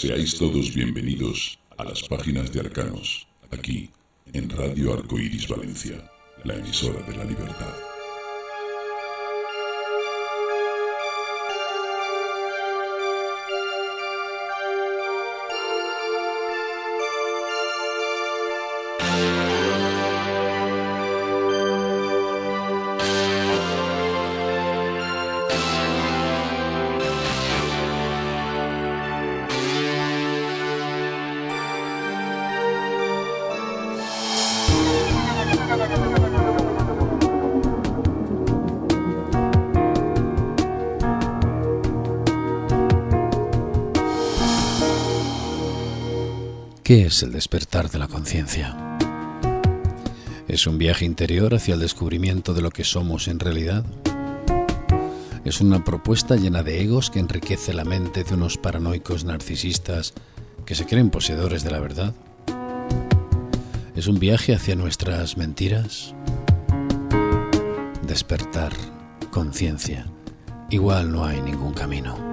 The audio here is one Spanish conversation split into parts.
Seáis todos bienvenidos a las páginas de Arcanos, aquí, en Radio Arcoiris Valencia, la emisora de la libertad. ¿Qué es el despertar de la conciencia? ¿Es un viaje interior hacia el descubrimiento de lo que somos en realidad? ¿Es una propuesta llena de egos que enriquece la mente de unos paranoicos narcisistas que se creen poseedores de la verdad? ¿Es un viaje hacia nuestras mentiras? Despertar, conciencia. Igual no hay ningún camino.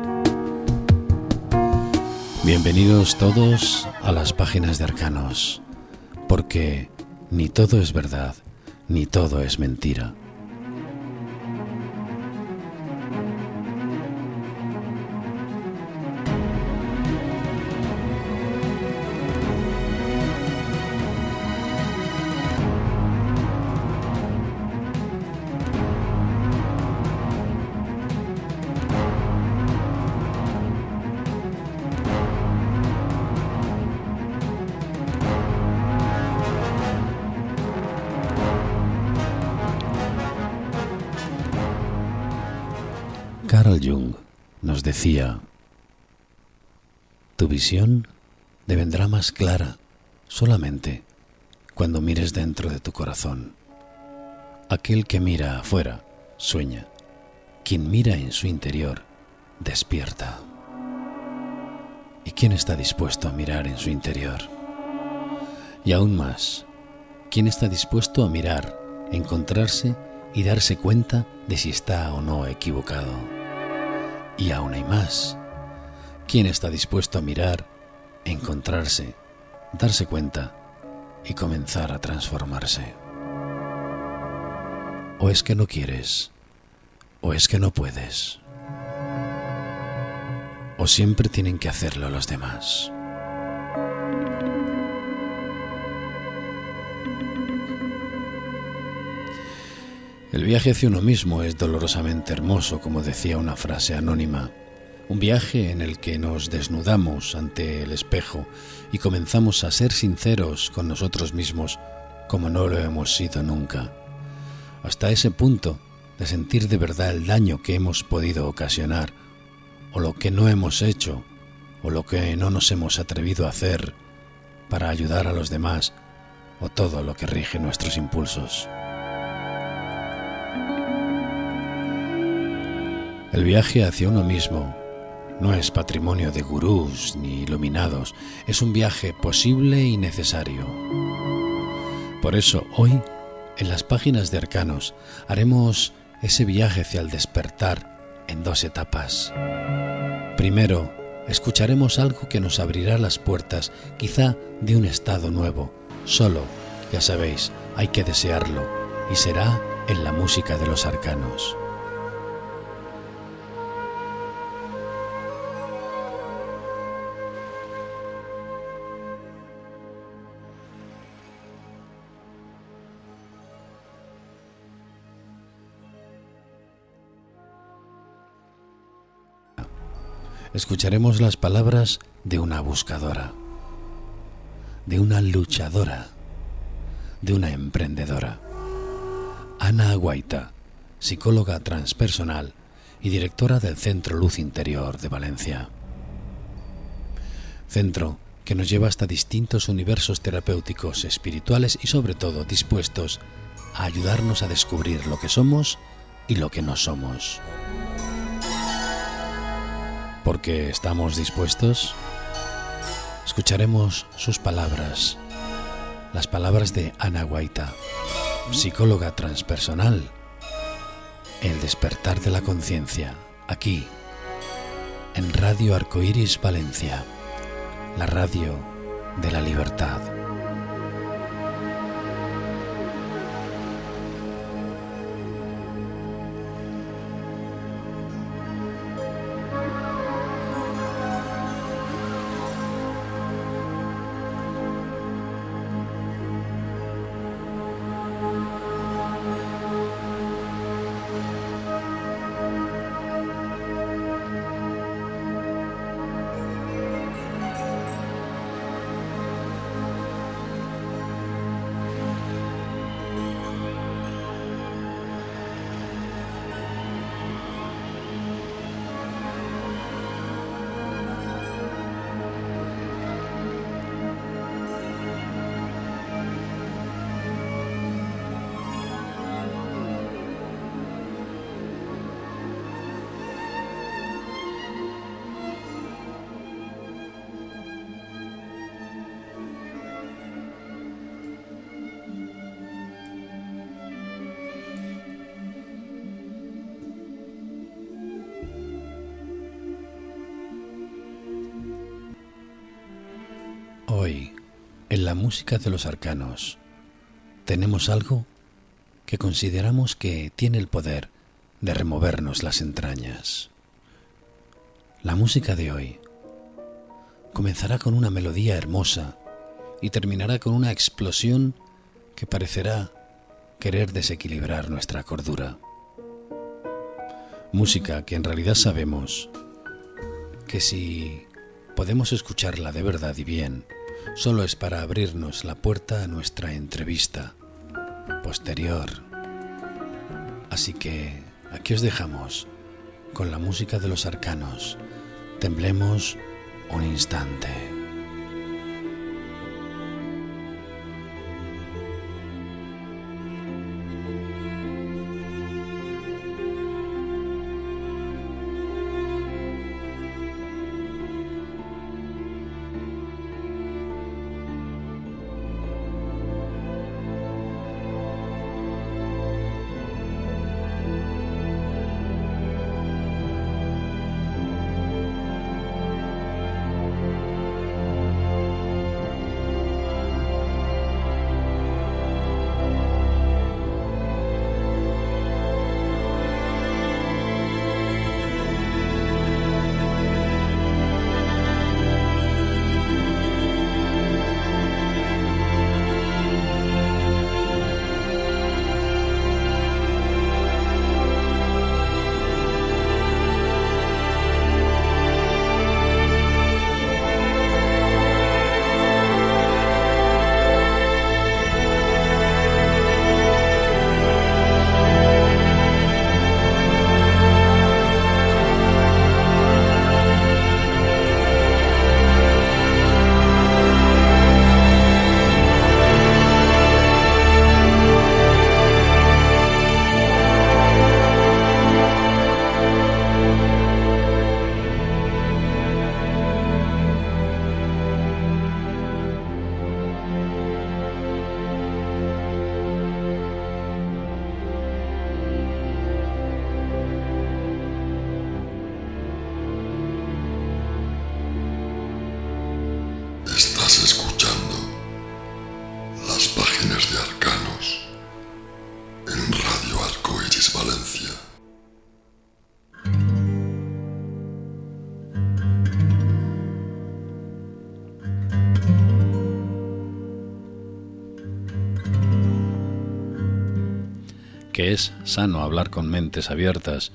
Bienvenidos todos a las páginas de Arcanos, porque ni todo es verdad, ni todo es mentira. Carl Jung nos decía, tu visión devendrá más clara solamente cuando mires dentro de tu corazón. Aquel que mira afuera sueña, quien mira en su interior despierta. ¿Y quién está dispuesto a mirar en su interior? Y aún más, ¿quién está dispuesto a mirar, encontrarse y darse cuenta de si está o no equivocado? Y aún hay más. ¿Quién está dispuesto a mirar, encontrarse, darse cuenta y comenzar a transformarse? ¿O es que no quieres? ¿O es que no puedes? ¿O siempre tienen que hacerlo los demás? El viaje hacia uno mismo es dolorosamente hermoso, como decía una frase anónima. Un viaje en el que nos desnudamos ante el espejo y comenzamos a ser sinceros con nosotros mismos como no lo hemos sido nunca. Hasta ese punto de sentir de verdad el daño que hemos podido ocasionar, o lo que no hemos hecho, o lo que no nos hemos atrevido a hacer para ayudar a los demás, o todo lo que rige nuestros impulsos. El viaje hacia uno mismo no es patrimonio de gurús ni iluminados, es un viaje posible y necesario. Por eso hoy, en las páginas de Arcanos, haremos ese viaje hacia el despertar en dos etapas. Primero, escucharemos algo que nos abrirá las puertas, quizá de un estado nuevo. Solo, ya sabéis, hay que desearlo, y será en la música de los arcanos. Escucharemos las palabras de una buscadora, de una luchadora, de una emprendedora. Ana Aguaita, psicóloga transpersonal y directora del Centro Luz Interior de Valencia. Centro que nos lleva hasta distintos universos terapéuticos, espirituales y sobre todo dispuestos a ayudarnos a descubrir lo que somos y lo que no somos porque estamos dispuestos, escucharemos sus palabras, las palabras de Ana Guaita, psicóloga transpersonal, el despertar de la conciencia, aquí, en Radio Arcoiris Valencia. la radio de la libertad. Música de los arcanos, tenemos algo que consideramos que tiene el poder de removernos las entrañas. La música de hoy comenzará con una melodía hermosa y terminará con una explosión que parecerá querer desequilibrar nuestra cordura. Música que en realidad sabemos que si podemos escucharla de verdad y bien, solo es para abrirnos la puerta a nuestra entrevista posterior. Así que aquí os dejamos con la música de los arcanos. Temblemos un instante. Que es sano hablar con mentes abiertas,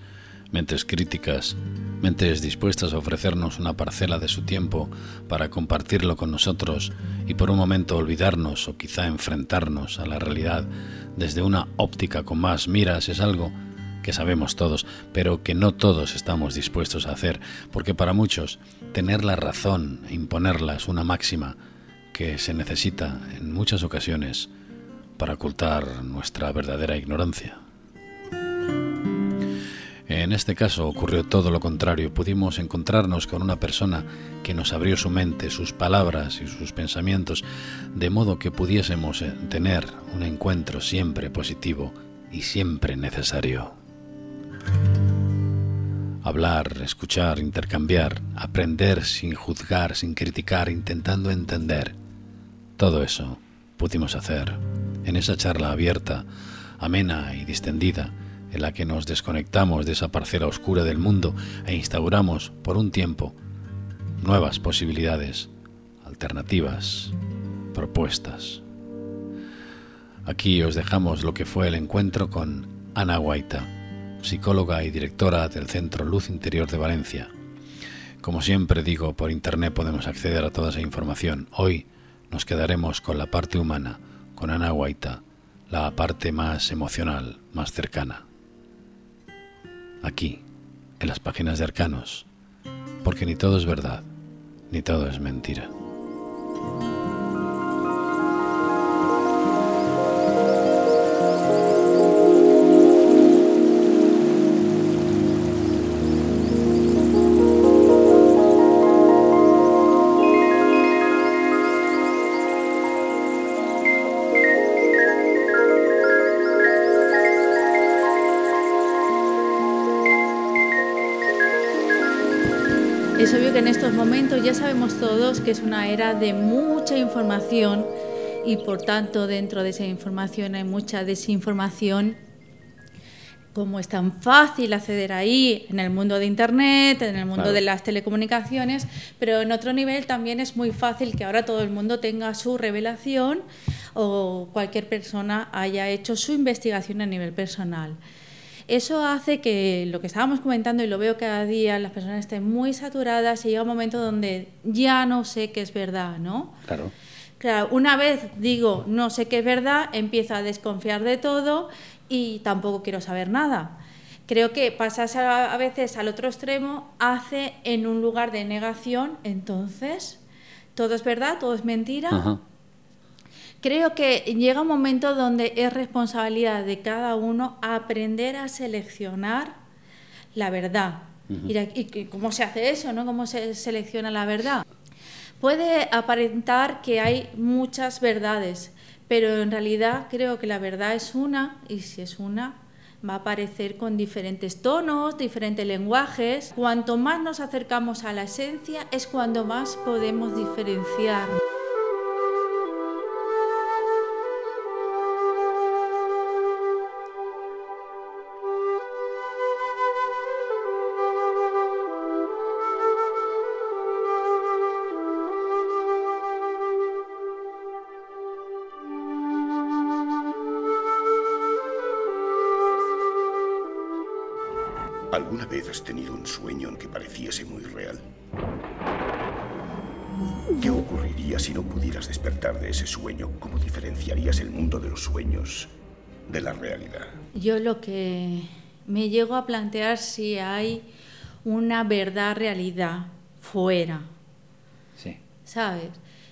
mentes críticas, mentes dispuestas a ofrecernos una parcela de su tiempo para compartirlo con nosotros y por un momento olvidarnos o quizá enfrentarnos a la realidad desde una óptica con más miras es algo que sabemos todos, pero que no todos estamos dispuestos a hacer, porque para muchos tener la razón e imponerla es una máxima que se necesita en muchas ocasiones para ocultar nuestra verdadera ignorancia. En este caso ocurrió todo lo contrario. Pudimos encontrarnos con una persona que nos abrió su mente, sus palabras y sus pensamientos, de modo que pudiésemos eh, tener un encuentro siempre positivo y siempre necesario. hablar, escuchar, intercambiar, aprender sin juzgar, sin criticar, intentando entender. Todo eso pudimos hacer en esa charla abierta, amena y distendida, en la que nos desconectamos de esa parcela oscura del mundo e instauramos, por un tiempo, nuevas posibilidades, alternativas, propuestas. Aquí os dejamos lo que fue el encuentro con Ana Guaita, psicóloga y directora del Centro Luz Interior de Valencia. Como siempre digo, por internet podemos acceder a toda esa información. Hoy nos quedaremos con la parte humana, con Ana Guaita, la parte más emocional, más cercana. Aquí, en las páginas de Arcanos, porque ni todo es verdad, ni todo es mentira. Obvio que en estos momentos ya sabemos todos que es una era de mucha información y por tanto dentro de esa información hay mucha desinformación. Como es tan fácil acceder ahí en el mundo de Internet, en el mundo Claro. de las telecomunicaciones, pero en otro nivel también es muy fácil que ahora todo el mundo tenga su revelación o cualquier persona haya hecho su investigación a nivel personal. Eso hace que lo que estábamos comentando, y lo veo cada día, las personas estén muy saturadas y llega un momento donde ya no sé qué es verdad, ¿no? Claro. Claro, una vez digo no sé qué es verdad, empiezo a desconfiar de todo y tampoco quiero saber nada. Creo que pasarse a, a veces al otro extremo hace en un lugar de negación, entonces, todo es verdad, todo es mentira. Ajá. Creo que llega un momento donde es responsabilidad de cada uno aprender a seleccionar la verdad. y, la- y cómo se hace eso, ¿no? ¿Cómo se selecciona la verdad? Puede aparentar que hay muchas verdades, pero en realidad creo que la verdad es una, y si es una, va a aparecer con diferentes tonos, diferentes lenguajes. Cuanto más nos acercamos a la esencia, es cuando más podemos diferenciar. ¿Alguna vez has tenido un sueño que pareciese muy real? ¿Qué ocurriría si no pudieras despertar de ese sueño? ¿Cómo diferenciarías el mundo de los sueños de la realidad? Yo lo que me llego a plantear si hay una verdad realidad fuera, Sí. ¿sabes?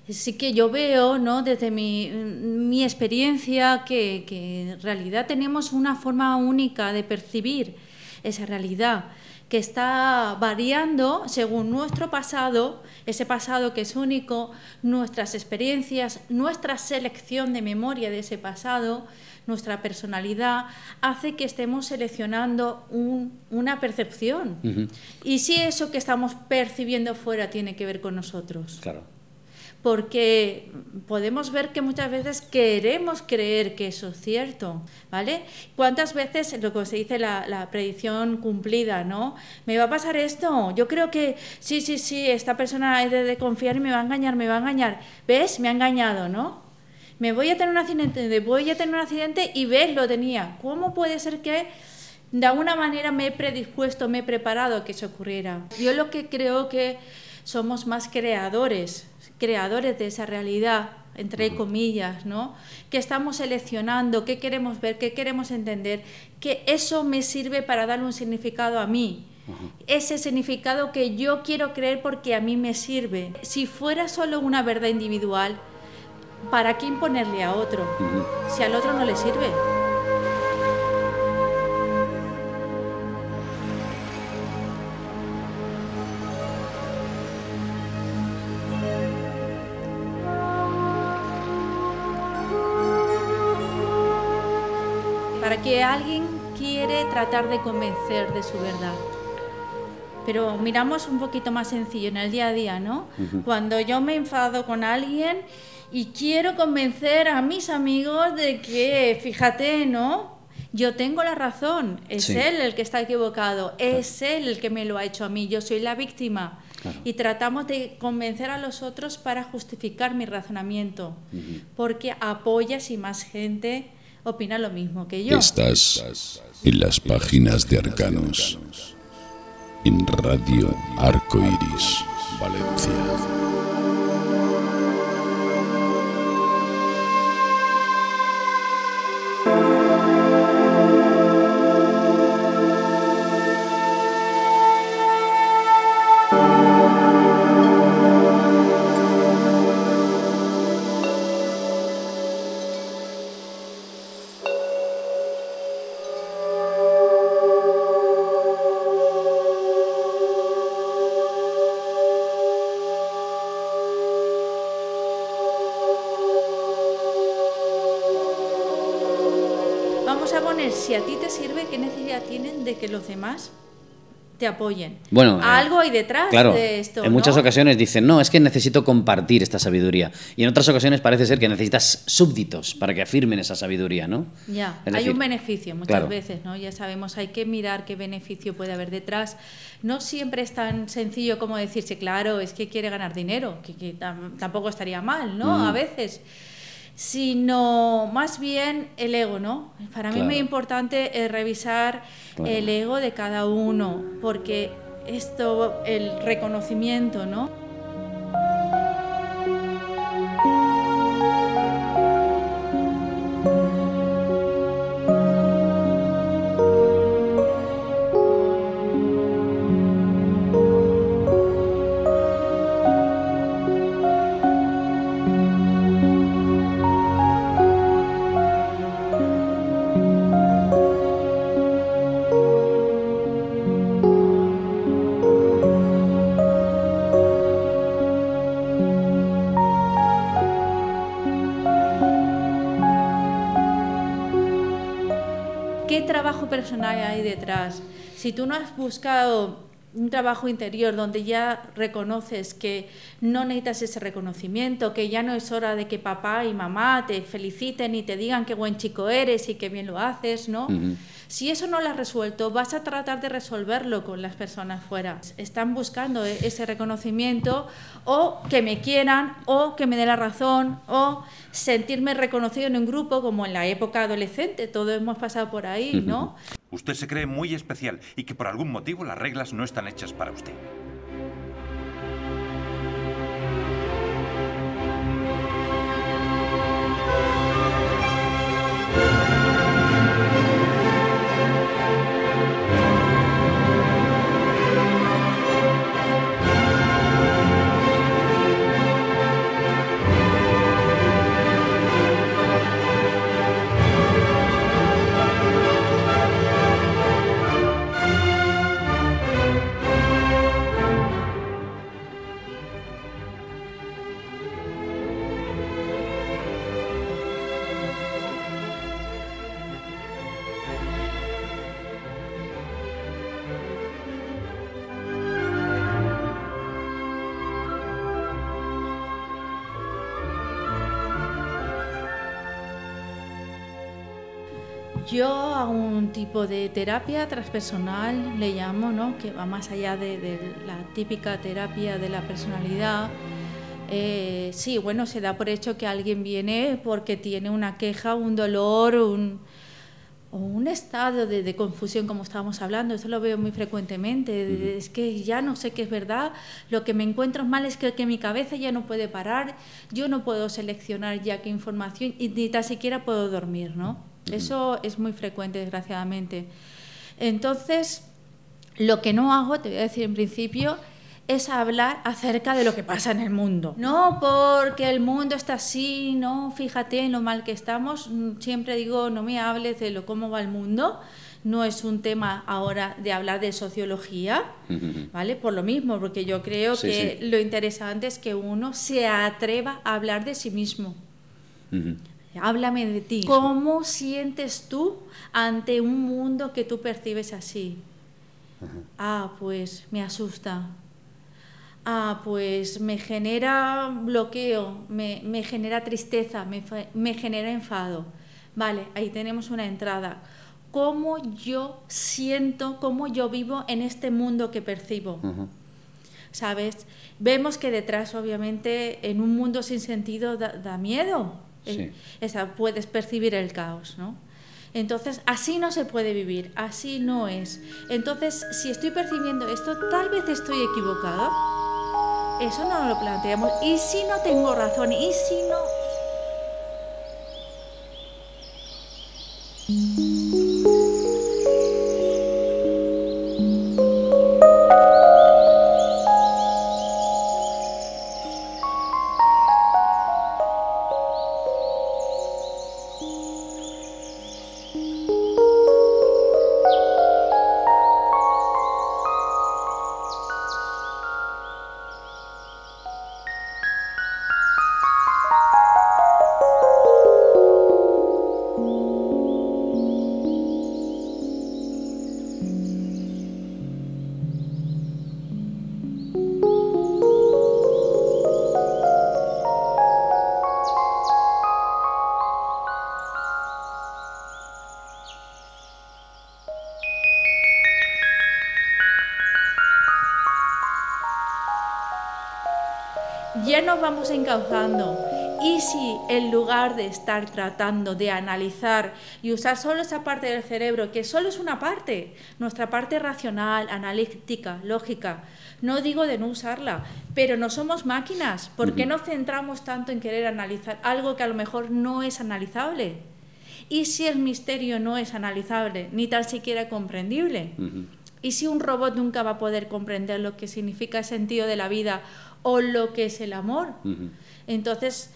Sí que yo veo, ¿no? Desde mi, mi experiencia, que, que en realidad tenemos una forma única de percibir esa realidad, que está variando según nuestro pasado, ese pasado que es único, nuestras experiencias, nuestra selección de memoria de ese pasado, nuestra personalidad, hace que estemos seleccionando un- una percepción. Y si eso que estamos percibiendo fuera tiene que ver con nosotros Claro. Porque podemos ver que muchas veces queremos creer que eso es cierto, ¿vale? ¿Cuántas veces lo que se dice la, la predicción cumplida, ¿no? ¿Me va a pasar esto? Yo creo que sí, sí, sí, esta persona es de, de confiar y me va a engañar, me va a engañar. ¿Ves? Me ha engañado, ¿no? Me voy a tener un accidente, voy a tener un accidente y ves, lo tenía. ¿Cómo puede ser que de alguna manera me he predispuesto, me he preparado a que eso ocurriera? Yo lo que creo que somos más creadores, creadores de esa realidad, entre comillas, ¿no? Que estamos seleccionando qué queremos ver, qué queremos entender, que eso me sirve para darle un significado a mí. Ese significado que yo quiero creer porque a mí me sirve. Si fuera solo una verdad individual, ¿para qué imponerle a otro? Si al otro no le sirve. Alguien quiere tratar de convencer de su verdad. pero miramos un poquito más sencillo en el día a día, ¿no? Cuando yo me enfado con alguien y quiero convencer a mis amigos de que, fíjate, ¿no? Yo tengo la razón, es él el que está equivocado, es él el que me lo ha hecho a mí, yo soy la víctima. Y tratamos de convencer a los otros para justificar mi razonamiento, porque apoyas y más gente opina lo mismo que yo. Estás en las páginas de Arcanos, en Radio Arco Iris, Valencia. Si a ti te sirve, ¿qué necesidad tienen de que los demás te apoyen. Bueno, algo hay detrás de esto. En muchas ocasiones dicen, no, es que necesito compartir esta sabiduría. Y en otras ocasiones parece ser que necesitas súbditos para que afirmen esa sabiduría, ¿no? Ya, hay un beneficio muchas veces, ¿no? Ya sabemos, hay que mirar qué beneficio puede haber detrás. No siempre es tan sencillo como decirse, claro, es que quiere ganar dinero, que, tampoco estaría mal, ¿no? A veces sino más bien el ego, ¿no? Para mí es muy importante eh, revisar el ego de cada uno, porque esto, el reconocimiento, ¿no? Si tú no has buscado un trabajo interior donde ya reconoces que no necesitas ese reconocimiento, que ya no es hora de que papá y mamá te feliciten y te digan qué buen chico eres y qué bien lo haces, ¿no? Si eso no lo has resuelto, vas a tratar de resolverlo con las personas fuera. Están buscando e-, ese reconocimiento o que me quieran o que me dé la razón o sentirme reconocido en un grupo como en la época adolescente. Todos hemos pasado por ahí, ¿no? Usted se cree muy especial y que por algún motivo las reglas no están hechas para usted. Tipo de terapia transpersonal, le llamo, ¿no? que va más allá de, la típica terapia de la personalidad. Eh, sí, bueno, se da por hecho que alguien viene porque tiene una queja, un dolor, un, o un estado de, confusión, como estábamos hablando, eso lo veo muy frecuentemente, es que ya no sé qué es verdad, lo que me encuentro mal es que, que, mi cabeza ya no puede parar, yo no puedo seleccionar ya qué información y ni tan siquiera puedo dormir, ¿no? Eso es muy frecuente, desgraciadamente. Entonces, lo que no hago, te voy a decir en principio, es hablar acerca de lo que pasa en el mundo. No porque el mundo está así, no, fíjate en lo mal que estamos. Siempre digo, no me hables de lo cómo va el mundo. No es un tema ahora de hablar de sociología, ¿vale? Por lo mismo, porque yo creo que lo interesante es que uno se atreva a hablar de sí mismo. Háblame de ti. ¿Cómo sientes tú ante un mundo que tú percibes así? Ah, pues me asusta. Ah, pues me genera bloqueo, me, me genera tristeza, me, me genera enfado. Vale, ahí tenemos una entrada. ¿Cómo yo siento, cómo yo vivo en este mundo que percibo? ¿Sabes? Vemos que detrás, obviamente, en un mundo sin sentido da, miedo. Sí. Esa, puedes percibir el caos, ¿no? Entonces, así no se puede vivir, así no es. Entonces, si estoy percibiendo esto, tal vez estoy equivocado. Eso no lo planteamos. ¿Y si no tengo razón? ¿Y si no? Y si en lugar de estar tratando de analizar y usar solo esa parte del cerebro, que solo es una parte, nuestra parte racional, analítica, lógica, no digo de no usarla, pero no somos máquinas. ¿Por qué nos centramos tanto en querer analizar algo que a lo mejor no es analizable? ¿Y si el misterio no es analizable, ni tan siquiera comprendible? ¿Y si un robot nunca va a poder comprender lo que significa el sentido de la vida o lo que es el amor. Entonces,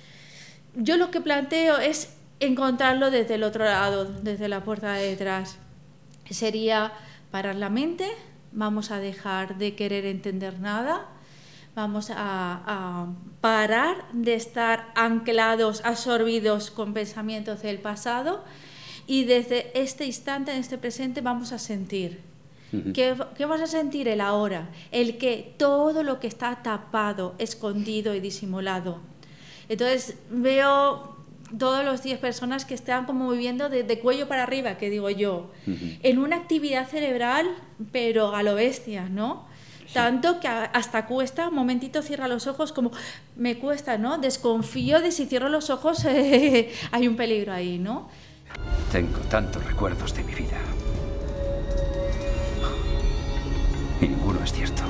yo lo que planteo es encontrarlo desde el otro lado, desde la puerta de detrás. Sería parar la mente, vamos a dejar de querer entender nada, vamos a, a, parar de estar anclados, absorbidos con pensamientos del pasado y desde este instante, en este presente, vamos a sentir ¿Qué, vas a sentir el ahora? El que todo lo que está tapado, escondido y disimulado. Entonces veo todos los días personas que están como viviendo de, cuello para arriba, que digo yo, en una actividad cerebral, pero a lo bestia, ¿no? Tanto que hasta cuesta, un momentito cierra los ojos, como me cuesta, ¿no? Desconfío de si cierro los ojos hay un peligro ahí, ¿no? Tengo tantos recuerdos de mi vida. Ninguno es cierto.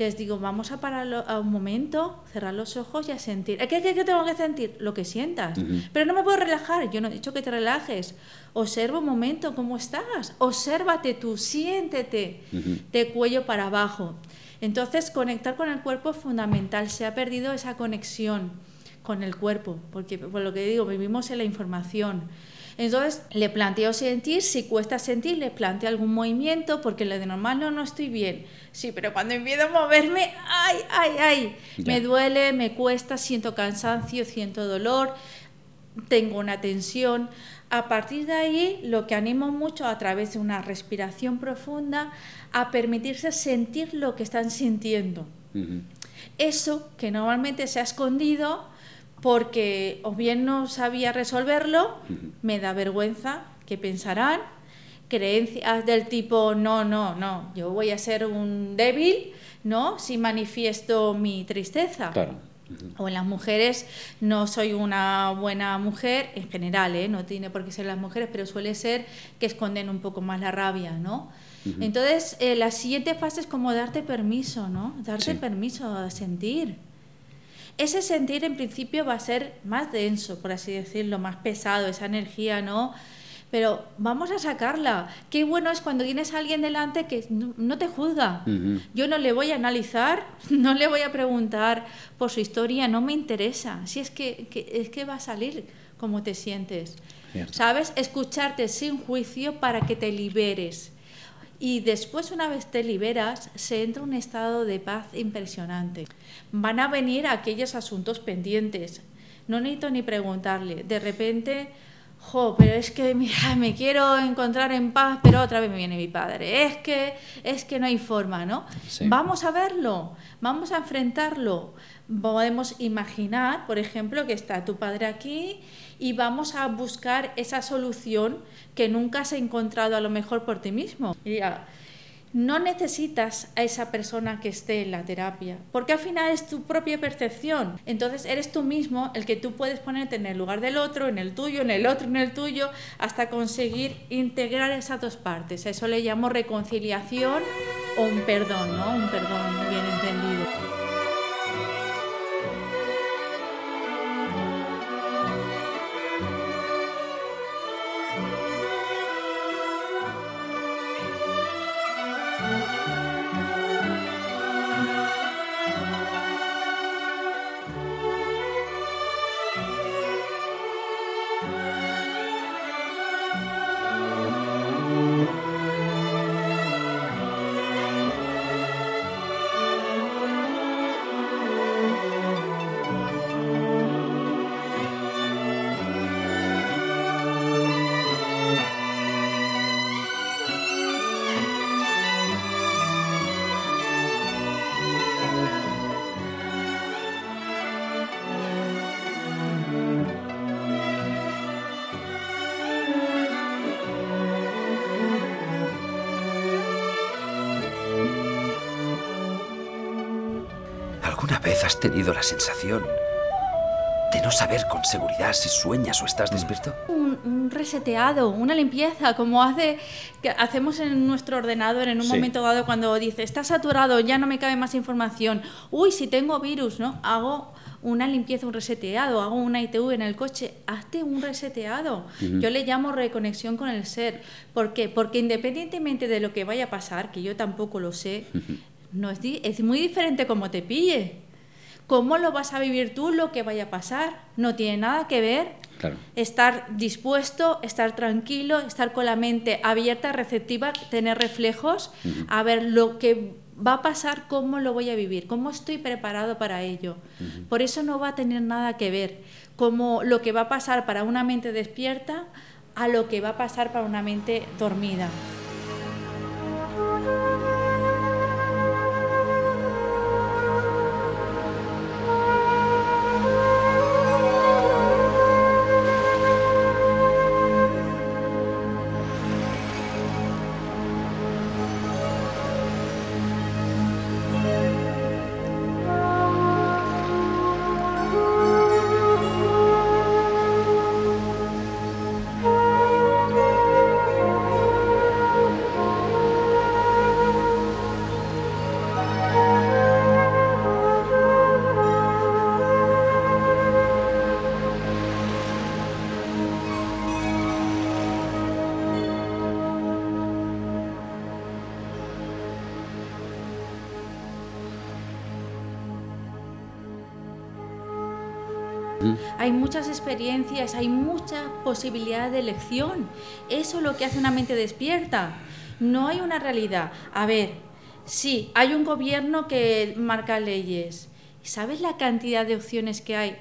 Les digo, vamos a parar a un momento, cerrar los ojos y a sentir. ¿Qué, qué, tengo que sentir? Lo que sientas. Pero no me puedo relajar, yo no he dicho que te relajes. Observa un momento cómo estás, obsérvate tú, siéntete de cuello para abajo. Entonces, conectar con el cuerpo es fundamental. Se ha perdido esa conexión con el cuerpo, porque por lo que digo, vivimos en la información. Entonces le planteo sentir, si cuesta sentir, le planteo algún movimiento, porque lo de normal no, no estoy bien. Sí, pero cuando empiezo a moverme, ay, ay, ay, me duele, me cuesta, siento cansancio, siento dolor, tengo una tensión. A partir de ahí, lo que animo mucho a través de una respiración profunda, a permitirse sentir lo que están sintiendo. Eso que normalmente se ha escondido, porque o bien no sabía resolverlo, me da vergüenza, que pensarán? creencias del tipo, no, no, no, yo voy a ser un débil, ¿no? Si manifiesto mi tristeza. Claro o en las mujeres no soy una buena mujer en general, ¿eh? no tiene por qué ser las mujeres, pero suele ser que esconden un poco más la rabia, ¿no? Entonces, eh, la siguiente fase es como darte permiso, ¿no? Darte permiso a sentir. Ese sentir en principio va a ser más denso, por así decirlo, más pesado, esa energía, ¿no? pero vamos a sacarla. Qué bueno es cuando tienes a alguien delante que no, te juzga. Yo no le voy a analizar, no le voy a preguntar por su historia, no me interesa. Si es que, es que va a salir como te sientes. ¿Sabes? Escucharte sin juicio para que te liberes. Y después, una vez te liberas, se entra un estado de paz impresionante. Van a venir aquellos asuntos pendientes. No necesito ni preguntarle. De repente jo, pero es que mira, me quiero encontrar en paz, pero otra vez me viene mi padre. Es que, es que no hay forma, ¿no? Vamos a verlo, vamos a enfrentarlo. Podemos imaginar, por ejemplo, que está tu padre aquí y vamos a buscar esa solución que nunca has encontrado a lo mejor por ti mismo no necesitas a esa persona que esté en la terapia, porque al final es tu propia percepción. Entonces eres tú mismo el que tú puedes ponerte en el lugar del otro, en el tuyo, en el otro, en el tuyo, hasta conseguir integrar esas dos partes. eso le llamo reconciliación o un perdón, ¿no? Un perdón bien entendido. Has tenido la sensación de no saber con seguridad si sueñas o estás despierto? Un, reseteado, una limpieza, como hace que hacemos en nuestro ordenador en un momento dado cuando dice, está saturado, ya no me cabe más información. Uy, si tengo virus, ¿no? Hago una limpieza, un reseteado, hago una ITV en el coche, hazte un reseteado. Yo le llamo reconexión con el ser. ¿Por qué? Porque independientemente de lo que vaya a pasar, que yo tampoco lo sé, no es, es muy diferente como te pille. ¿Cómo lo vas a vivir tú lo que vaya a pasar? No tiene nada que ver. Estar dispuesto, estar tranquilo, estar con la mente abierta, receptiva, tener reflejos, a ver lo que va a pasar, cómo lo voy a vivir, cómo estoy preparado para ello. Por eso no va a tener nada que ver como lo que va a pasar para una mente despierta a lo que va a pasar para una mente dormida. Hay muchas experiencias, hay mucha posibilidad de elección. Eso es lo que hace una mente despierta. No hay una realidad. A ver, sí, hay un gobierno que marca leyes. ¿Sabes la cantidad de opciones que hay?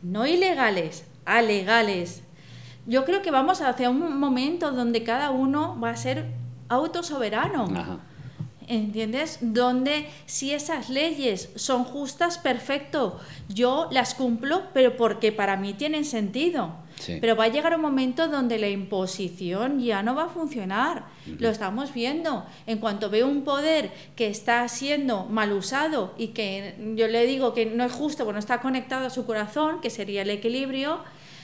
No ilegales, a legales. Yo creo que vamos hacia un momento donde cada uno va a ser autosoberano. ¿Entiendes? Donde si esas leyes son justas, perfecto, yo las cumplo, pero porque para mí tienen sentido. Sí. Pero va a llegar un momento donde la imposición ya no va a funcionar. Lo estamos viendo. En cuanto veo un poder que está siendo mal usado y que yo le digo que no es justo, bueno, está conectado a su corazón, que sería el equilibrio,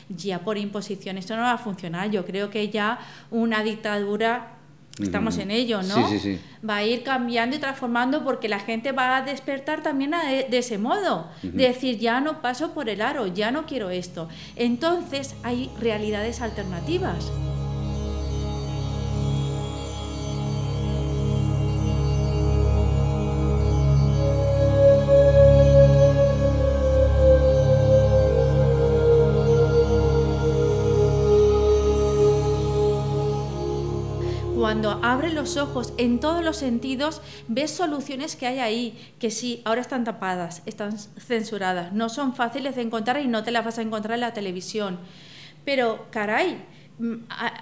ya por imposición esto no va a funcionar. Yo creo que ya una dictadura estamos en ello, ¿no? Sí, sí, sí. Va a ir cambiando y transformando porque la gente va a despertar también a- de ese modo, de decir, ya no paso por el aro, ya no quiero esto. Entonces hay realidades alternativas. Abre los ojos en todos los sentidos, ves soluciones que hay ahí, que sí, ahora están tapadas, están censuradas, no son fáciles de encontrar y no te las vas a encontrar en la televisión. Pero, caray, mm,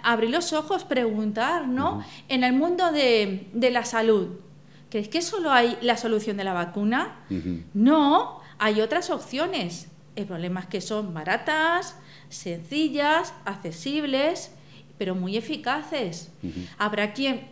abrir los ojos, preguntar, ¿no? En el mundo de, de la salud, ¿crees que solo hay la solución de la vacuna? No, hay otras opciones. El problema es que son baratas, sencillas, accesibles, pero muy eficaces. Habrá quien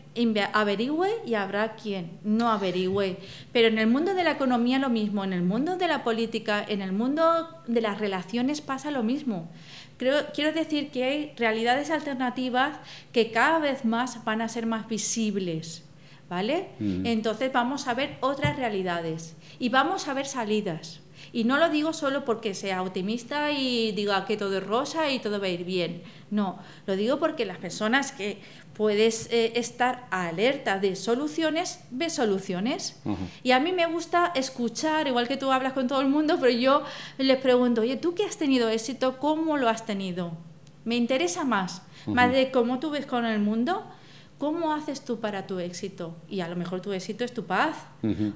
averigüe y habrá quien no averigüe. Pero en el mundo de la economía lo mismo, en el mundo de la política, en el mundo de las relaciones pasa lo mismo. Creo, quiero decir que hay realidades alternativas que cada vez más van a ser más visibles. ¿Vale? Entonces vamos a ver otras realidades y vamos a ver salidas. Y no lo digo solo porque sea optimista y diga que todo es rosa y todo va a ir bien. No, lo digo porque las personas que puedes eh, estar alerta de soluciones, ves soluciones. Y a mí me gusta escuchar, igual que tú hablas con todo el mundo, pero yo les pregunto, oye, tú que has tenido éxito, ¿cómo lo has tenido? Me interesa más, más de cómo tú ves con el mundo, ¿cómo haces tú para tu éxito? Y a lo mejor tu éxito es tu paz,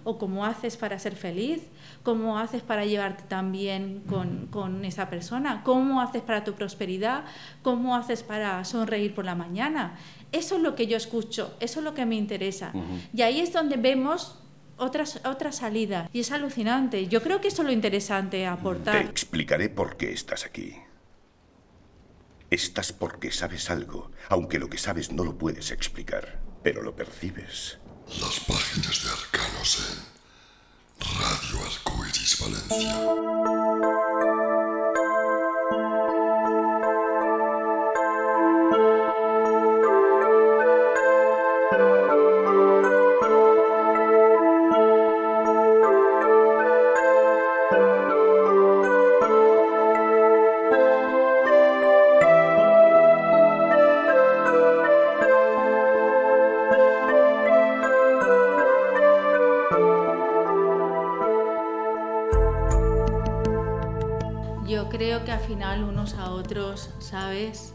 o cómo haces para ser feliz, cómo haces para llevarte tan bien con, con esa persona, cómo haces para tu prosperidad, cómo haces para sonreír por la mañana. Eso es lo que yo escucho, eso es lo que me interesa. Y ahí es donde vemos otras, otras salidas. Y es alucinante. Yo creo que eso es lo interesante Te aportar. explicaré por qué estás aquí. Estás porque sabes algo, aunque lo que sabes no lo puedes explicar, pero lo percibes. Las páginas de Arcanos en Radio Arcoiris Valencia. Unos a otros, ¿sabes?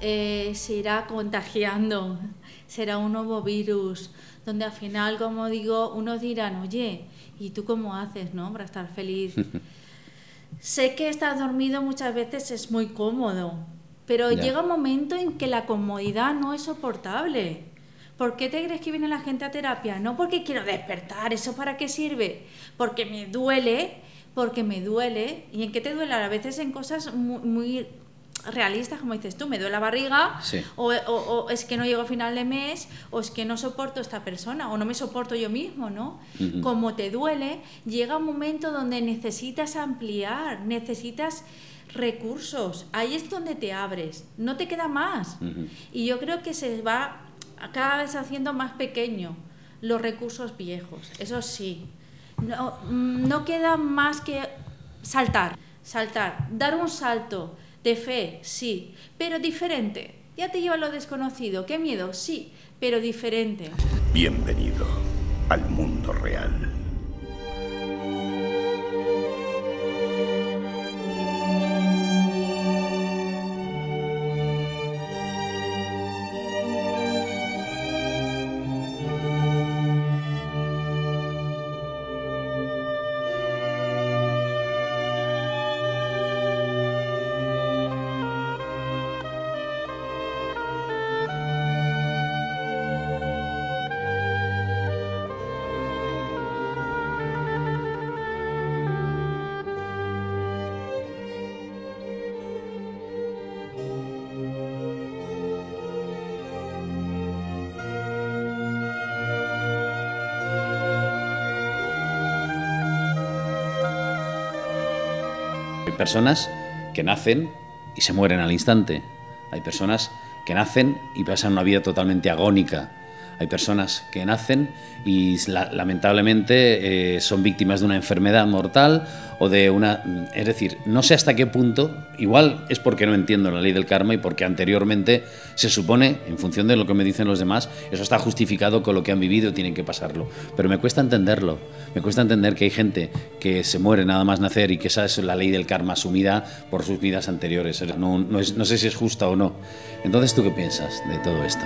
Eh, se irá contagiando, será un nuevo virus, donde al final, como digo, unos dirán, oye, ¿y tú cómo haces, no? Para estar feliz. sé que estar dormido muchas veces es muy cómodo, pero Ya. llega un momento en que la comodidad no es soportable. ¿Por qué te crees que viene la gente a terapia? No porque quiero despertar, ¿eso para qué sirve? Porque me duele, porque me duele. ¿Y en qué te duele? A veces en cosas muy, muy realistas, como dices tú, me duele la barriga, Sí. o, o- o es que no llego a final de mes, o es que no soporto a esta persona, o no me soporto yo mismo, ¿no? Como te duele, llega un momento donde necesitas ampliar, necesitas recursos. Ahí es donde te abres, no te queda más. Y yo creo que se va cada vez haciendo más pequeño los recursos viejos, eso sí. No, mm, no queda más que saltar, saltar, dar un salto de fe, sí, pero diferente. Ya te lleva lo desconocido, qué miedo, sí, pero diferente. Bienvenido al mundo real. Personas que nacen y se mueren al instante. Hay personas que nacen y pasan una vida totalmente agónica. Hay personas que nacen y lamentablemente eh, son víctimas de una enfermedad mortal de una... Es decir, no sé hasta qué punto, igual es porque no entiendo la ley del karma y porque anteriormente se supone, en función de lo que me dicen los demás, eso está justificado con lo que han vivido tienen que pasarlo. Pero me cuesta entenderlo, me cuesta entender que hay gente que se muere nada más nacer y que esa es la ley del karma asumida por sus vidas anteriores. No, no sé si es justa o no. Entonces, ¿tú qué piensas de todo esto?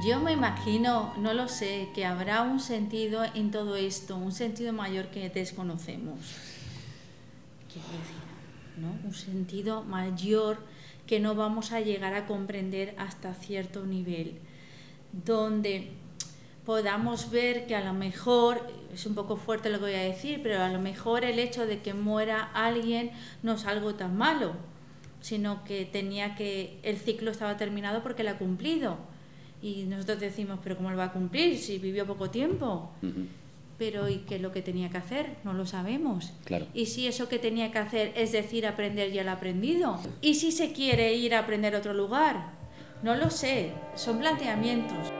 Yo me imagino, no lo sé, que habrá un sentido en todo esto, un sentido mayor que desconocemos. Quiero decir, ¿no? Un sentido mayor que no vamos a llegar a comprender hasta cierto nivel, donde podamos ver que a lo mejor, es un poco fuerte lo que voy a decir, pero a lo mejor el hecho de que muera alguien no es algo tan malo, sino que tenía que, el ciclo estaba terminado porque lo ha cumplido y nosotros decimos, pero ¿cómo lo va a cumplir si vivió poco tiempo? Pero ¿y qué es lo que tenía que hacer? No lo sabemos. Claro. ¿Y si eso que tenía que hacer es decir aprender ya lo ha aprendido? ¿Y si se quiere ir a aprender a otro lugar? No lo sé, son planteamientos.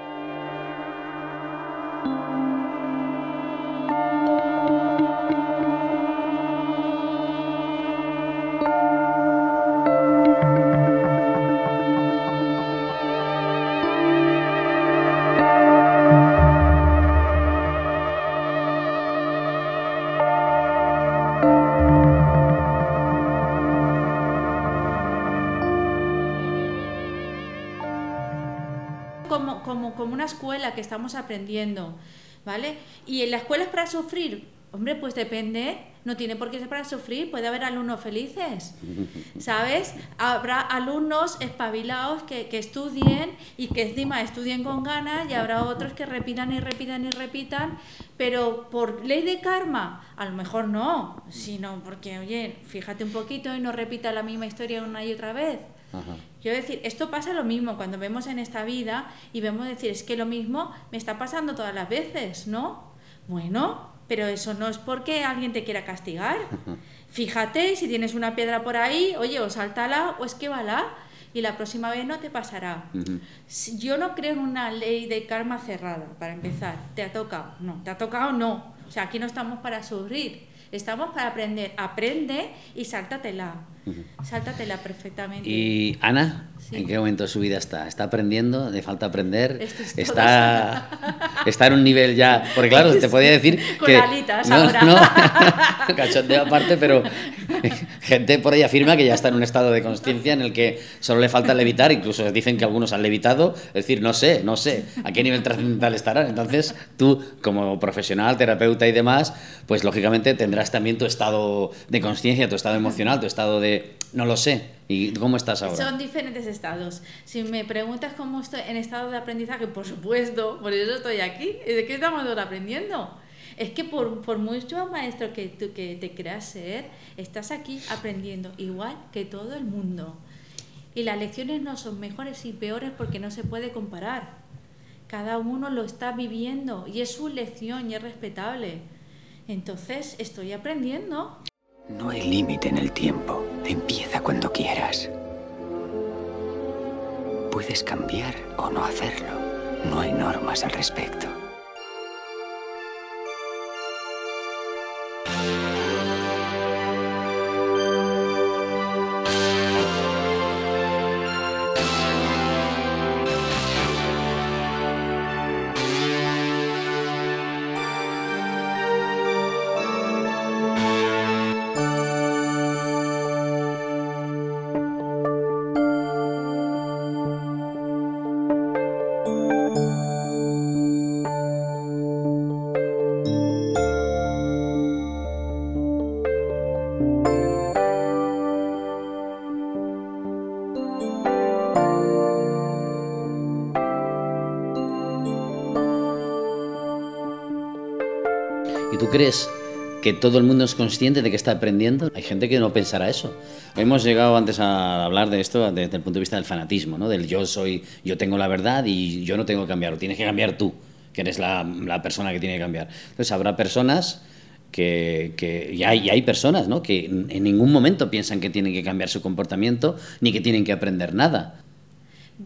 Escuela que estamos aprendiendo, ¿vale? Y en la escuela es para sufrir. Hombre, pues depende, no tiene por qué ser para sufrir, puede haber alumnos felices, ¿sabes? Habrá alumnos espabilados que, que, estudien y que encima estudien con ganas y habrá otros que repitan y repitan y repitan, pero por ley de karma, a lo mejor no, sino porque, oye, fíjate un poquito y no repita la misma historia una y otra vez. Quiero decir, esto pasa lo mismo cuando vemos en esta vida y vemos decir, es que lo mismo me está pasando todas las veces, ¿no? Bueno, pero eso no es porque alguien te quiera castigar. Fíjate, si tienes una piedra por ahí, oye, o sáltala o esquívala y la próxima vez no te pasará. Yo no creo en una ley de karma cerrada, para empezar. ¿Te ha tocado? No. ¿Te ha tocado? No. O sea, aquí no estamos para sufrir, estamos para aprender. Aprende y sáltatela. Sáltatela perfectamente. ¿Y Ana? ¿En qué momento de su vida está? ¿Está aprendiendo? ¿Le falta aprender? está, está en un nivel ya. Porque, claro, te podía decir. Con que, alitas no, ahora. No, cachondeo aparte, pero gente por ahí afirma que ya está en un estado de conciencia en el que solo le falta levitar. Incluso dicen que algunos han levitado. Es decir, no sé, no sé a qué nivel trascendental estarán. Entonces, tú, como profesional, terapeuta y demás, pues lógicamente tendrás también tu estado de conciencia, tu estado emocional, tu estado de no lo sé. ¿Y cómo estás ahora? Son diferentes estados. Si me preguntas cómo estoy en estado de aprendizaje, por supuesto, por eso estoy aquí. ¿De qué estamos aprendiendo? Es que por, por mucho maestro que, tú, que te creas ser, estás aquí aprendiendo igual que todo el mundo. Y las lecciones no son mejores y peores porque no se puede comparar. Cada uno lo está viviendo y es su lección y es respetable. Entonces estoy aprendiendo. No hay límite en el tiempo. Empieza cuando quieras. Puedes cambiar o no hacerlo. No hay normas al respecto. Crees que todo el mundo es consciente de que está aprendiendo? Hay gente que no pensará eso. Hemos llegado antes a hablar de esto desde el punto de vista del fanatismo, ¿no? Del yo soy, yo tengo la verdad y yo no tengo que cambiar, tienes que cambiar tú, que eres la, persona que tiene que cambiar. Entonces habrá personas que, que y, hay, y, hay, personas ¿no? que en ningún momento piensan que tienen que cambiar su comportamiento ni que tienen que aprender nada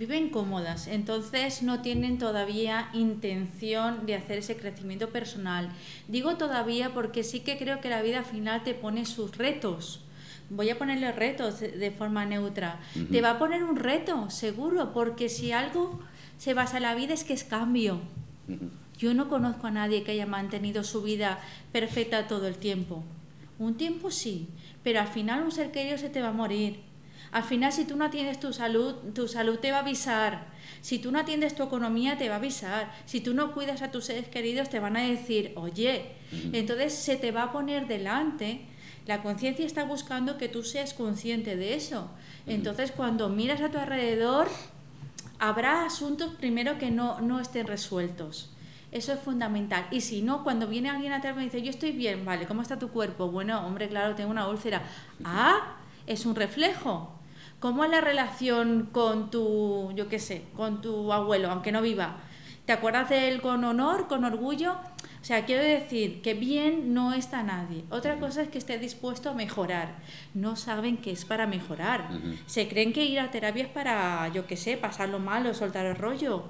viven cómodas, entonces no tienen todavía intención de hacer ese crecimiento personal. Digo todavía porque sí que creo que la vida final te pone sus retos. Voy a ponerle retos de forma neutra. Te va a poner un reto, seguro, porque si algo se basa en la vida es que es cambio. Yo no conozco a nadie que haya mantenido su vida perfecta todo el tiempo. Un tiempo sí, pero al final un ser querido se te va a morir al final, si tú no atiendes tu salud, tu salud te va a avisar. Si tú no atiendes tu economía, te va a avisar. Si tú no cuidas a tus seres queridos, te van a decir, oye, entonces se te va a poner delante. La conciencia está buscando que tú seas consciente de eso. Entonces, cuando miras a tu alrededor, habrá asuntos primero que no, no estén resueltos. Eso es fundamental. Y si no, cuando viene alguien a y dice, yo estoy bien, vale, ¿cómo está tu cuerpo? Bueno, hombre, claro, tengo una úlcera. Ah, es un reflejo. ¿Cómo es la relación con tu, yo qué sé, con tu abuelo, aunque no viva? ¿Te acuerdas de él con honor, con orgullo? O sea, quiero decir que bien no está nadie. Otra cosa es que esté dispuesto a mejorar. No saben que es para mejorar. Se creen que ir a terapia es para, yo qué sé, pasarlo mal o soltar el rollo.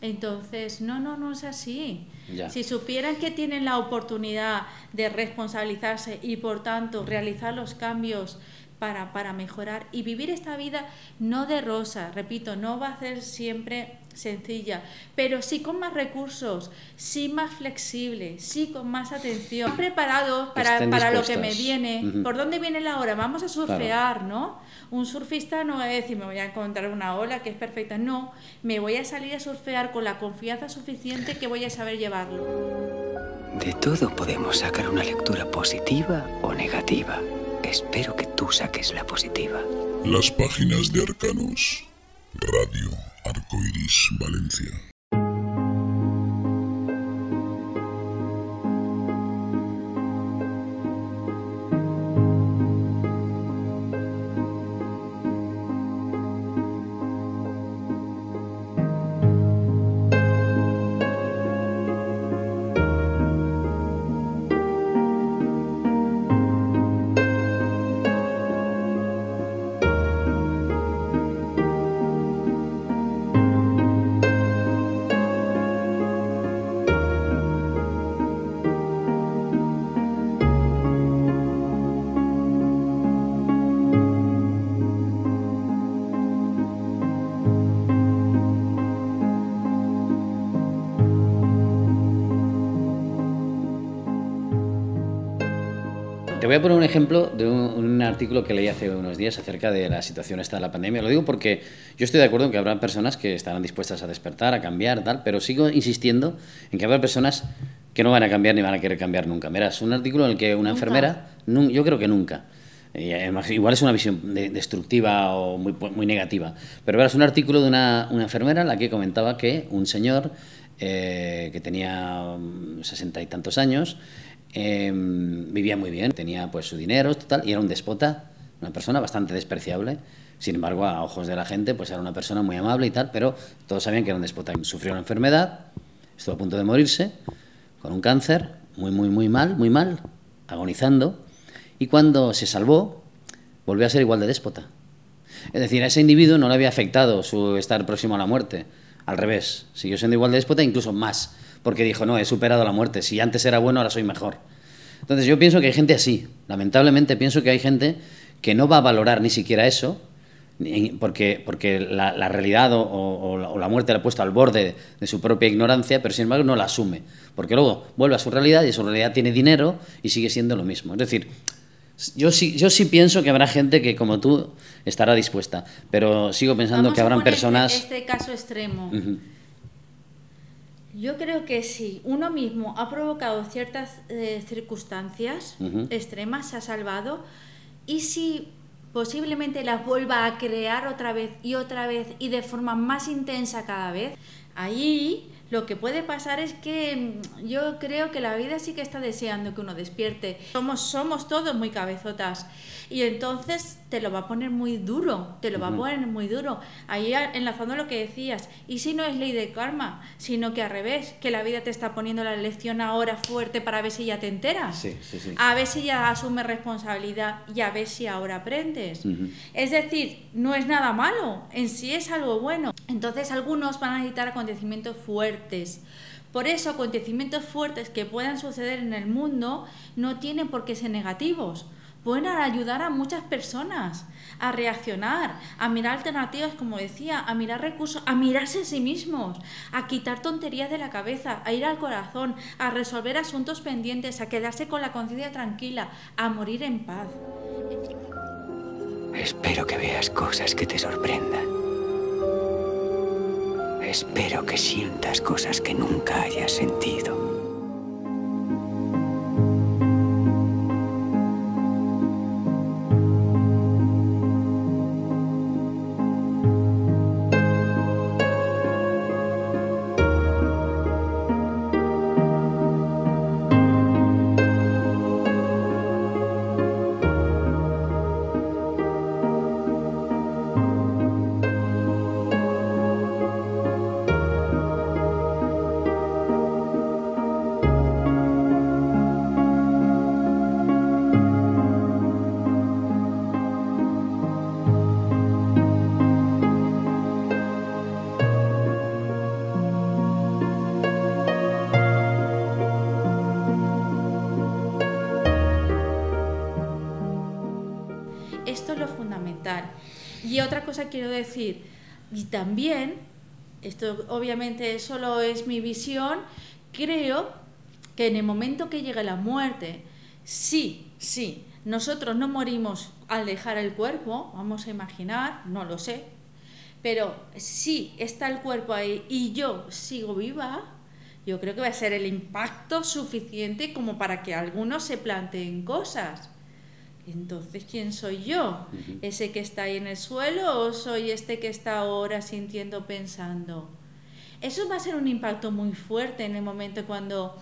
Entonces, no, no, no es así. Si supieran que tienen la oportunidad de responsabilizarse y por tanto realizar los cambios para, para mejorar y vivir esta vida no de rosa, repito, no va a ser siempre sencilla, pero sí con más recursos, sí más flexible, sí con más atención, preparados para, para lo que me viene. ¿Por dónde viene la hora? Vamos a surfear, ¿no? Un surfista no va a decir, me voy a encontrar una ola que es perfecta, no, me voy a salir a surfear con la confianza suficiente que voy a saber llevarlo. De todo podemos sacar una lectura positiva o negativa. Espero que tú saques la positiva. Las páginas de Arcanos. Radio Arcoiris Valencia. Voy a poner un ejemplo de un, artículo que leí hace unos días acerca de la situación esta de la pandemia. Lo digo porque yo estoy de acuerdo en que habrá personas que estarán dispuestas a despertar, a cambiar, tal, pero sigo insistiendo en que habrá personas que no van a cambiar ni van a querer cambiar nunca. Verás, un artículo en el que una enfermera, yo creo que nunca, igual es una visión destructiva o muy, muy negativa, pero verás, un artículo de una, una enfermera en la que comentaba que un señor eh, que tenía mm, sesenta y tantos años, Em, vivía muy bien, tenía pues su dinero, total, y era un déspota, una persona bastante despreciable. Sin embargo, a ojos de la gente, pues era una persona muy amable y tal, pero todos sabían que era un déspota. Sufrió una enfermedad, estuvo a punto de morirse, con un cáncer, muy, muy, muy mal, muy mal, agonizando, y cuando se salvó, volvió a ser igual de déspota. Es decir, a ese individuo no le había afectado su estar próximo a la muerte, al revés, siguió siendo igual de déspota, incluso más porque dijo, no, he superado la muerte, si antes era bueno, ahora soy mejor. Entonces yo pienso que hay gente así, lamentablemente pienso que hay gente que no va a valorar ni siquiera eso, porque, porque la, realidad o, la muerte la ha puesto al borde de su propia ignorancia, pero sin embargo no la asume, porque luego vuelve a su realidad y su realidad tiene dinero y sigue siendo lo mismo. Es decir, yo sí, yo sí pienso que habrá gente que como tú estará dispuesta, pero sigo pensando que habrán personas... Este, caso extremo. Yo creo que si uno mismo ha provocado ciertas eh, circunstancias extremas, se ha salvado, y si posiblemente las vuelva a crear otra vez y otra vez y de forma más intensa cada vez, ahí Lo que puede pasar es que mm, yo creo que la vida sí que está deseando que uno despierte. Somos, somos todos muy cabezotas y entonces te lo va a poner muy duro, te lo va a poner muy duro. Ahí enlazando lo que decías, y si no es ley de karma, sino que al revés, que la vida te está poniendo la lección ahora fuerte para ver si ya te enteras, Sí, sí, sí. a ver si ya asumes responsabilidad y a ver si ahora aprendes. Es decir, no es nada malo, en sí es algo bueno. Entonces algunos van a necesitar acontecimientos fuertes. Por eso acontecimientos fuertes que puedan suceder en el mundo no tienen por qué ser negativos pueden ayudar a muchas personas a reaccionar, a mirar alternativas, como decía, a mirar recursos, a mirarse a sí mismos, a quitar tonterías de la cabeza, a ir al corazón, a resolver asuntos pendientes, a quedarse con la conciencia tranquila, a morir en paz. Espero que veas cosas que te sorprendan. Espero que sientas cosas que nunca hayas sentido. Y otra cosa quiero decir, y también, esto obviamente solo es mi visión, creo que en el momento que llegue la muerte, sí, sí, nosotros no morimos al dejar el cuerpo, vamos a imaginar, no lo sé, pero si está el cuerpo ahí y yo sigo viva, yo creo que va a ser el impacto suficiente como para que algunos se planteen cosas. Entonces, ¿quién soy yo? ¿Ese que está ahí en el suelo o soy este que está ahora sintiendo, pensando? Eso va a ser un impacto muy fuerte en el momento cuando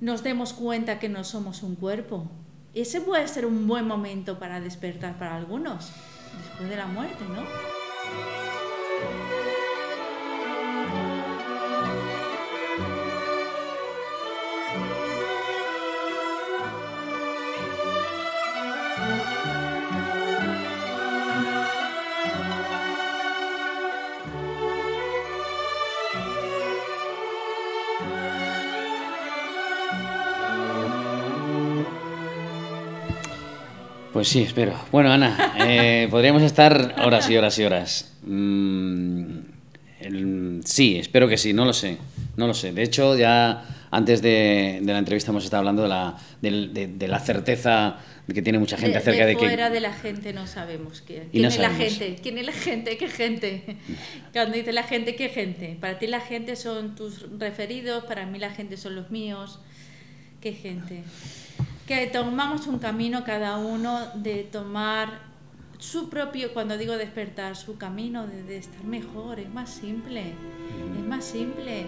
nos demos cuenta que no somos un cuerpo. Ese puede ser un buen momento para despertar para algunos, después de la muerte, ¿no? Pues sí, espero. Bueno, Ana, eh, podríamos estar horas y horas y horas. Mm, el- sí, espero que sí, no lo sé. No lo sé. De hecho, ya antes de, de la entrevista hemos estado hablando de la, de, de la certeza que tiene mucha gente acerca de, que. fuera de la gente no sabemos quién, Y no quién es la sabemos. gente, quién es la gente, qué gente. Cuando dice la gente, qué gente. Para ti la gente son tus referidos, para mí la gente son los míos. Qué gente. Que tomamos un camino cada uno de tomar su propio, cuando digo despertar, su camino de, estar mejor. Es más simple. Es más simple.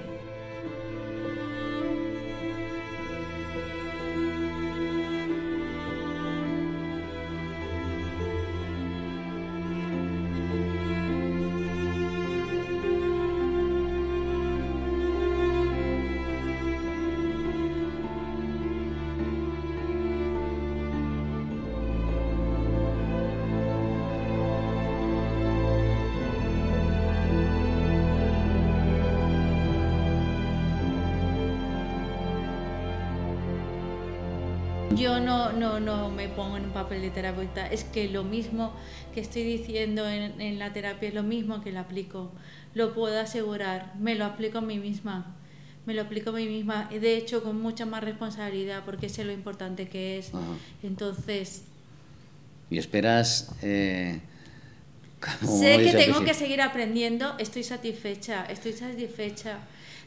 Yo no, no, no me pongo en un papel de terapeuta. Es que lo mismo que estoy diciendo en, en la terapia es lo mismo que lo aplico. Lo puedo asegurar. Me lo aplico a mí misma. Me lo aplico a mí misma. De hecho, con mucha más responsabilidad porque sé lo importante que es. Ajá. Entonces, Y esperas. eh, como sé que tengo que principio. seguir aprendiendo. Estoy satisfecha. Estoy satisfecha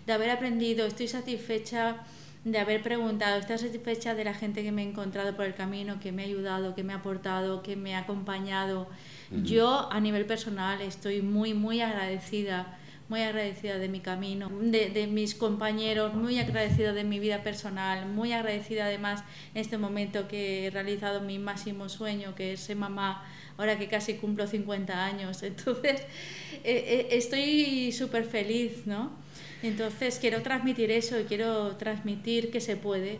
de haber aprendido. Estoy satisfecha de haber preguntado. Estoy satisfecha de la gente que me he encontrado por el camino, que me ha ayudado, que me ha aportado, que me ha acompañado. Yo, a nivel personal, estoy muy, muy agradecida muy agradecida de mi camino, de, de, mis compañeros, muy agradecida de mi vida personal, muy agradecida además en este momento que he realizado mi máximo sueño, que es ser mamá, ahora que casi cumplo 50 años. Entonces, eh, eh, estoy súper feliz, ¿no? Entonces, quiero transmitir eso y quiero transmitir que se puede.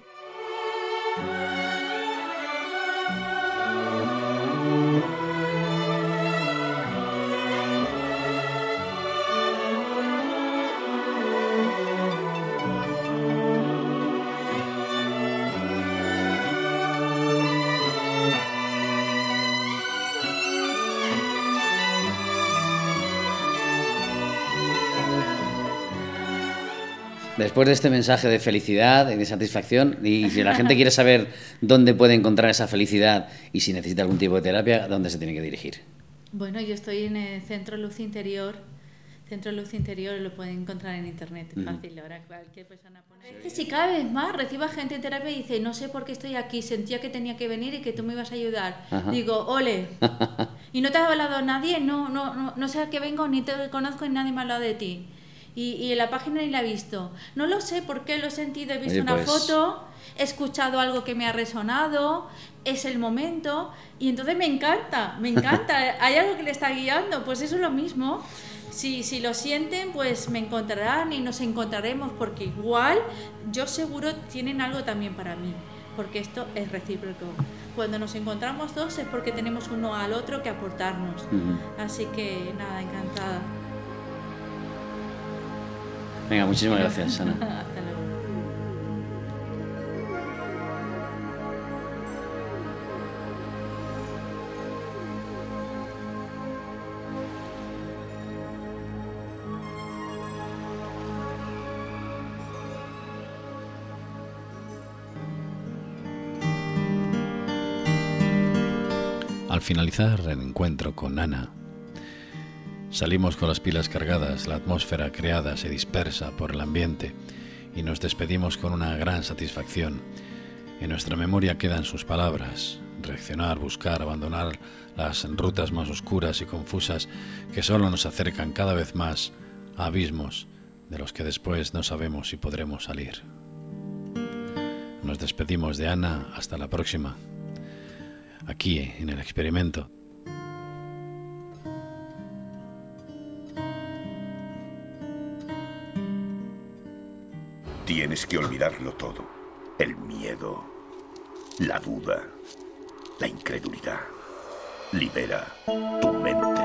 Después de este mensaje de felicidad y de satisfacción, y si la gente quiere saber dónde puede encontrar esa felicidad y si necesita algún tipo de terapia, ¿dónde se tiene que dirigir? Bueno, yo estoy en el Centro Luz Interior. Centro Luz Interior lo pueden encontrar en internet, fácil, ahora cualquier persona pone. Si cada vez más reciba gente en terapia y dice, no sé por qué estoy aquí, sentía que tenía que venir y que tú me ibas a ayudar. Digo, ole. y no te ha hablado nadie, no, no, no, no sé a qué vengo, ni te conozco, ni nadie me ha hablado de ti y, en la página ni la he visto. No lo sé por qué lo he sentido, he visto una pues foto, he escuchado algo que me ha resonado, es el momento y entonces me encanta, me encanta. Hay algo que le está guiando, pues eso es lo mismo. Si, si lo sienten, pues me encontrarán y nos encontraremos porque igual yo seguro tienen algo también para mí, porque esto es recíproco. Cuando nos encontramos dos es porque tenemos uno al otro que aportarnos. Así que nada, encantada. Venga, muchísimas gracias, Ana. Al finalizar el encuentro con Ana, Salimos con las pilas cargadas, la atmósfera creada se dispersa por el ambiente y nos despedimos con una gran satisfacción. En nuestra memoria quedan sus palabras, reaccionar, buscar, abandonar las rutas más oscuras y confusas que solo nos acercan cada vez más a abismos de los que después no sabemos si podremos salir. Nos despedimos de Ana hasta la próxima, aquí en el experimento. Tienes que olvidarlo todo. El miedo, la duda, la incredulidad. Libera tu mente.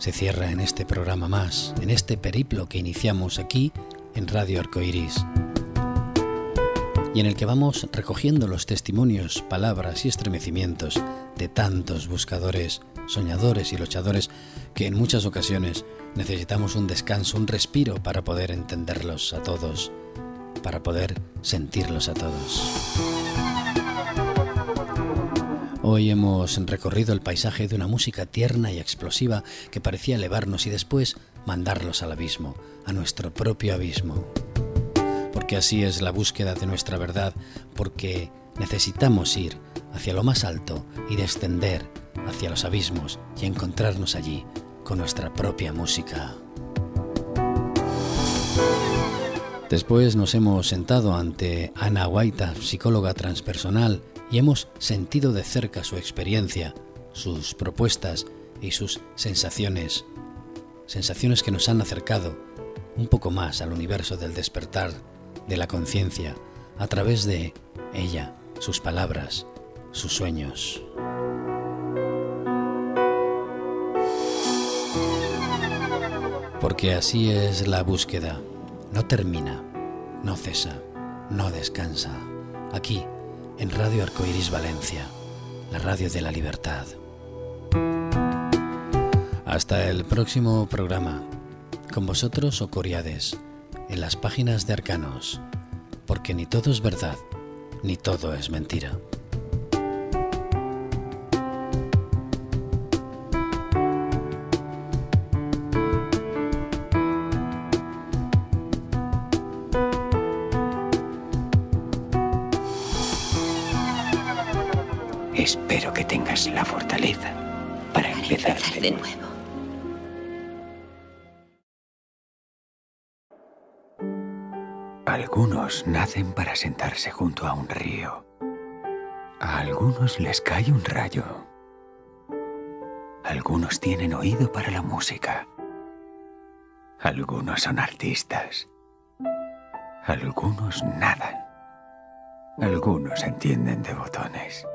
Se cierra en este programa más, en este periplo que iniciamos aquí en Radio Arcoiris. Y en el que vamos recogiendo los testimonios, palabras y estremecimientos de tantos buscadores, soñadores y luchadores que en muchas ocasiones necesitamos un descanso, un respiro para poder entenderlos a todos, para poder sentirlos a todos. Hoy hemos recorrido el paisaje de una música tierna y explosiva que parecía elevarnos y después mandarlos al abismo, a nuestro propio abismo. Porque así es la búsqueda de nuestra verdad, porque necesitamos ir hacia lo más alto y descender hacia los abismos y encontrarnos allí con nuestra propia música. Después nos hemos sentado ante Ana Guaita, psicóloga transpersonal, y hemos sentido de cerca su experiencia, sus propuestas y sus sensaciones. Sensaciones que nos han acercado un poco más al universo del despertar, de la conciencia, a través de ella, sus palabras, sus sueños. Porque así es la búsqueda, no termina, no cesa, no descansa. Aquí, en Radio Arcoiris Valencia, la radio de la libertad. Hasta el próximo programa. Con vosotros, Ocoriades, en las páginas de Arcanos, porque ni todo es verdad, ni todo es mentira. La fortaleza para empezar, de nuevo. Algunos nacen para sentarse junto a un río. A algunos les cae un rayo. Algunos tienen oído para la música. Algunos son artistas. Algunos nadan. Algunos entienden de botones.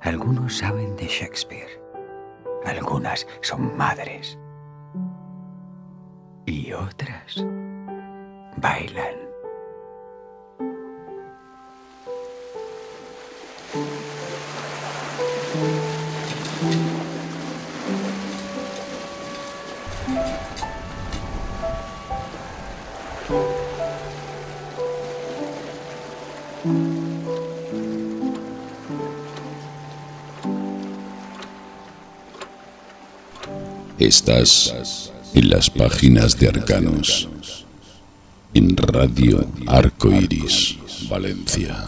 Algunos saben de Shakespeare. Algunas son madres. Y otras bailan. Estás en las páginas de Arcanos en Radio Arco Iris, Valencia.